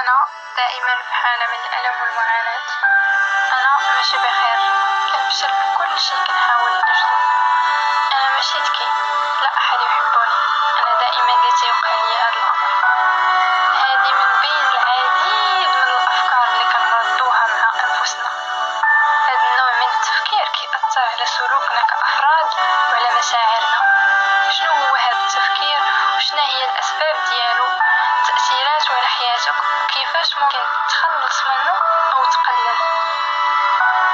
أنا دائما في حالة من الألم والمعاناة. أنا ماشي بخير. كنفشل في كل شي كنحاول نجدو أنا ماشي ذكي لا أحد يحبني. أنا دائما اللي تيوقع لي هاد الأمر. هادي من بين العديد من الأفكار اللي كنردوها مع أنفسنا. هاد النوع من التفكير كيأثر على سلوكنا كأفراد وعلى مشاعرنا وكيفاش ممكن تخلص منه أو تقلل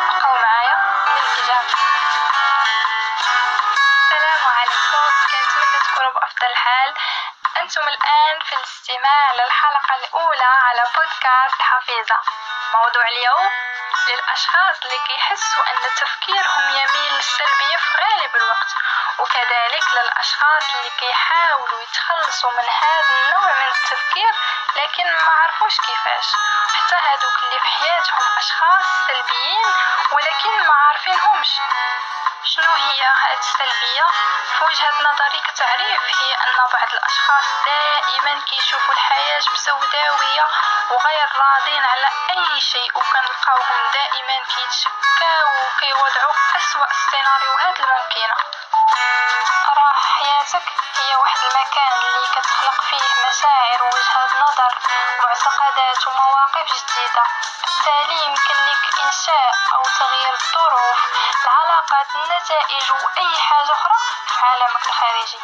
بقاو معايا؟ للإجابة السلام عليكم. كنتمنى تكونوا بأفضل الحال أنتم الآن في الاستماع للحلقة الأولى على بودكاست حفيظة. موضوع اليوم للأشخاص اللي كيحسوا أن تفكيرهم يميل للسلبية في غالب الوقت وكذلك للأشخاص اللي كيحاولوا يتخلصوا من هذا النوع من التفكير لكن ما عرفوش كيفاش. حتى هادوك اللي في حياتهم أشخاص سلبيين ولكن ما عارفينهمش. شنو هي هاد السلبية؟ في وجهة نظري كتعريف هي أن بعض الأشخاص دائما كيشوفوا الحياة بسوداوية وغير راضين على أي شيء وكنلقاوهم دائما كيتشكاو وكيوضعوا أسوأ السيناريوهات الممكنة. راه حياتك هي واحد المكان اللي كتخلق فيه مشاعر ووجهات نظر معتقدات ومواقف جديدة. بالتالي يمكن لك إنشاء أو تغيير الظروف العلاقات النتائج وأي حاجة أخرى في عالمك الخارجي.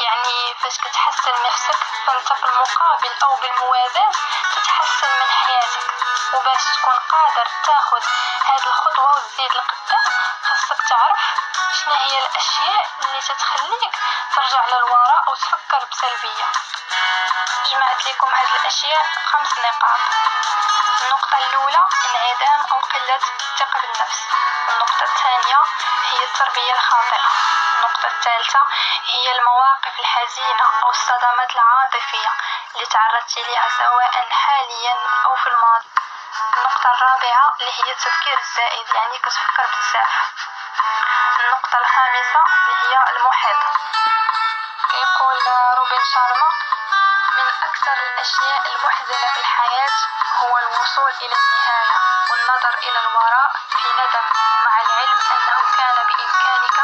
يعني فاش كتحسن نفسك فانت في المقابل أو بالموازاة تتحسن من حياتك. وباش تكون قادر تاخد هاد الخطوة وتزيد لقدام خاصك تعرف شنو هي الأشياء اللي تتخليك ترجع للوراء أو تفكر بسلبية. جمعت لكم هاد الأشياء خمس نقاط. النقطة الأولى انعدام أو قلة الثقة بالنفس. النقطة الثانية هي التربية الخاطئة. النقطة الثالثة هي المواقف الحزينة أو الصدمات العاطفية اللي تعرضت لها سواء حاليا أو في الماضي. النقطة الرابعة اللي هي التفكير الزائد يعني كتفكر بزاف. النقطة الخامسة اللي هي المحيط. يقول روبن شارما من أكثر الأشياء المحزنة في الحياة هو الوصول إلى النهاية والنظر إلى الوراء في ندم مع العلم أنه كان بإمكانك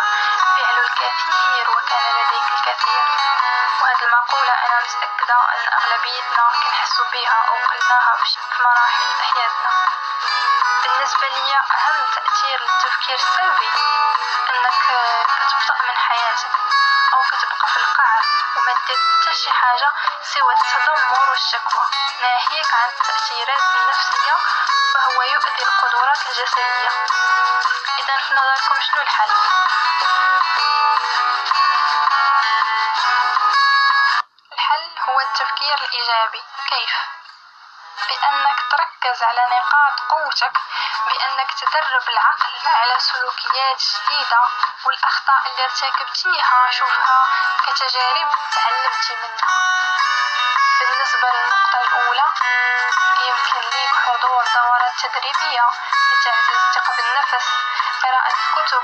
فعل الكثير وكان لديك الكثير. وهذه المقولة أنا متأكدة أن أغلبيتنا كنحسوا بها أو قلناها في مراحل حياتنا. بالنسبة لي أهم تأثير للتفكير السلبي أنك كتبطأ من حياتك أو كتبقى في القاع وما دير حتى شي حاجة سوى التذمر والشكوى. ناهيك عن التأثيرات النفسية فهو يؤذي القدرات الجسدية. إذا في نظركم شنو؟ الحل؟ الإيجابي كيف؟ بأنك تركز على نقاط قوتك بأنك تدرب العقل على سلوكيات جديدة والأخطاء اللي ارتكبتيها شوفها كتجارب تعلمتي منها بالنسبة للنقطة الأولى يمكن ليك حضور دورات تدريبية لتعزيز الثقة بالنفس قراءة الكتب.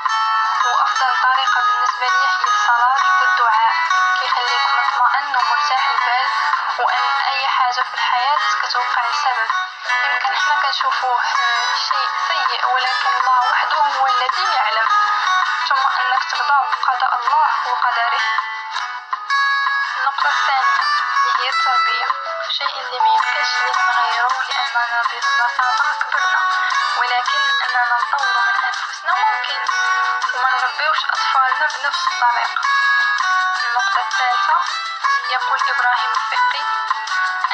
وأفضل طريقة بالنسبة لي هي الصلاة والدعاء كيخليك مطمئن ومرتاح البال وأن أي حاجة في الحياة كتوقع لسبب يمكن حنا كنشوفوه شيء سيء ولكن الله وحده هو الذي يعلم. ثم أنك ترضى بقضاء الله وقدره. النقطة الثانية هي التربية. شيء اللي ما يمكنش لينا نغيروه لأننا ببساطة كبرنا ولكن أننا نطور من أنفسنا ممكن. وما نربيوش أطفالنا بنفس الطريقة. النقطة الثالثة يقول إبراهيم الفقي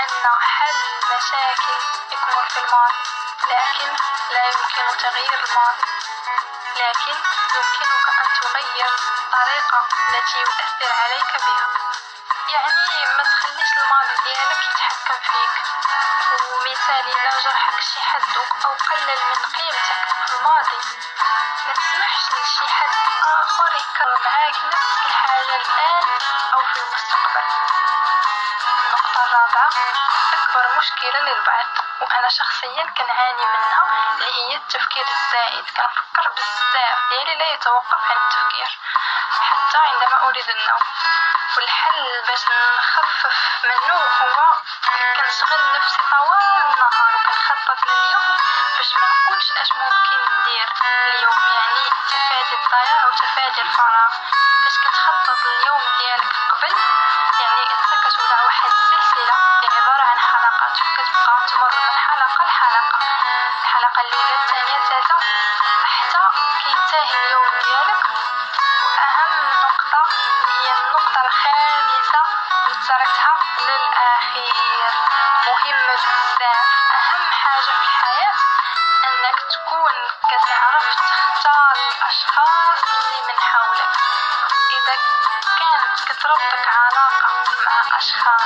أن حل المشاكل يكمن في الماضي لكن لا يمكن تغيير الماضي. لكن يمكنك أن تغير الطريقة التي يؤثر عليك بها. يعني ما تخليش الماضي ديالك يتحكم فيك. ومثال إلا جرحك شي حد أو قلل من قيمتك في الماضي. ما تسمحش لشي حد آخر يكرر معاك نفس الحاجة الآن أو في المستقبل. الرابعة أكبر مشكلة للبعض وأنا شخصيا كنعاني منها اللي هي التفكير الزائد كنفكر بزاف ديالي لا يتوقف عن التفكير حتى عندما أريد النوم. والحل باش نخفف منه هو كنشغل نفسي طوال النهار وكنخطط لليوم باش ما نقولش اش ممكن ندير اليوم يعني تفادي الضياع وتفادي الفراغ. فاش كتخطط اليوم ديالك قبل يعني انت كتوضع واحد السلسلة عبارة عن حلقات وكتبقى تمر من حلقة لحلقة. الحلقة الاولى الثانية الثالثه حتى كينتهي اليوم ديالك. وأهم نقطة هي النقطة الخامسة وتركتها للأخير. مهمه بزاف أهم حاجة في الحياة تكون كتعرف تختار الأشخاص اللي من حولك. إذا كانت كتربطك علاقة مع أشخاص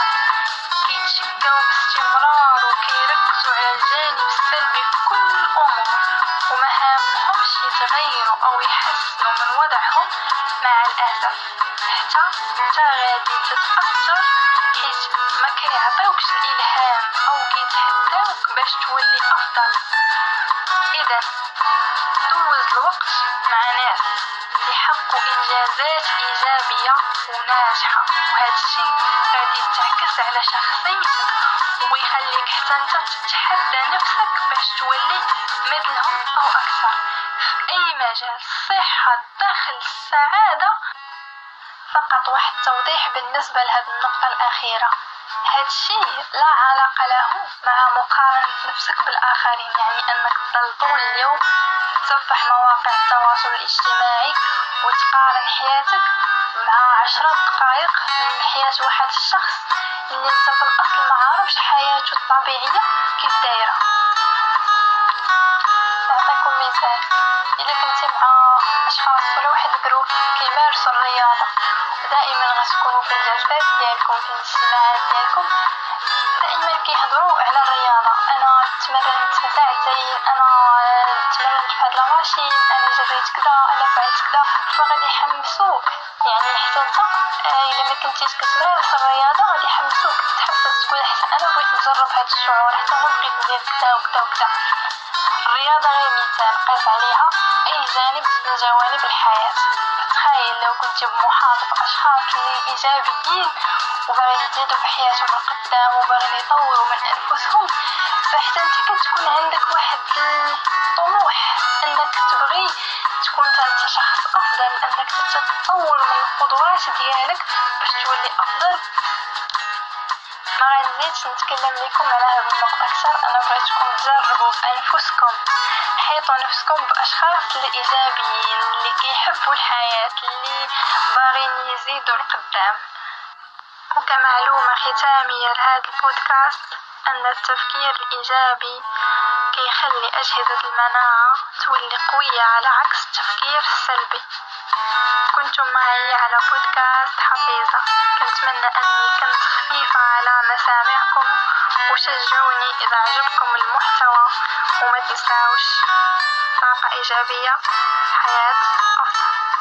كيتشكاو باستمرار وكيركزوا على الجانب السلبي في كل الأمور وما يتغيروا أو يحسنوا من وضعهم مع الاسف حتى انت غادي تتأثر حيت ما كيعطيوكش الالهام أو كيتحداوك باش تولي أفضل. اذا دوز الوقت مع ناس. اللي حققوا انجازات إيجابية وناجحة. وهذا الشيء غادي يتعكس على شخصيتك ويخليك حتى أنت تتحدى نفسك باش تولي مثلهم أو أكثر. في أي مجال الصحه الدخل السعاده فقط واحد التوضيح بالنسبة لهذه النقطة الأخيرة. هذا الشيء لا علاقة له مع مقارنة نفسك بالآخرين يعني أنك تضل طول اليوم تتصفح مواقع التواصل الاجتماعي وتقارن حياتك مع عشرة دقائق من حياة واحد الشخص اللي أنت في الأصل ما عارفش حياته الطبيعية كيف دايرة. نعطيكم مثال إذا كنتي مع أشخاص ولا واحد جروب كيمارسوا الرياضة دائما غتكونوا في الجلسات ديالكم في الاجتماعات ديالكم. دائما كيهضروا على الرياضة. أنا تمرنت ساعتين أنا تمرنت في هاد لاماشين أنا جريت كذا أنا فعلت كذا فغادي يحمسوك. يعني حتى أنت إلا ما كنتيش كتمارس الرياضة غادي يحمسوك. تحفز تقول حتى أنا بغيت نجرب هاد الشعور حتى أنا بغيت ندير كذا وكذا وكذا الرياضة غير مثال قيس عليها أي جانب من جوانب الحياة. تخيل لو كنت بمحاط بأشخاص اللي إيجابيين وباغيين يزيدوا في حياتهم القدام وباغيين يطوروا من أنفسهم فحتى أنت كتكون عندك واحد الطموح أنك تبغي تكون أنت شخص أفضل أنك تتطور من القدرات ديالك باش تولي أفضل. ما نتكلم لكم على هذه النقطة أكثر أنا بغيتكم تجربوا بأنفسكم حيطوا نفسكم بأشخاص اللي إيجابيين اللي كيحبوا الحياة اللي باغين يزيدوا القدام وكمعلومة ختامية لهذا البودكاست أن التفكير الإيجابي كيخلي أجهزة المناعة تولي قوية على عكس التفكير السلبي كنتم معي على بودكاست حفيظة. كنتمنى أني كنت خفيفة على مسامعكم وشجعوني إذا عجبكم المحتوى وما تنساوش طاقة إيجابية. حياة أفضل.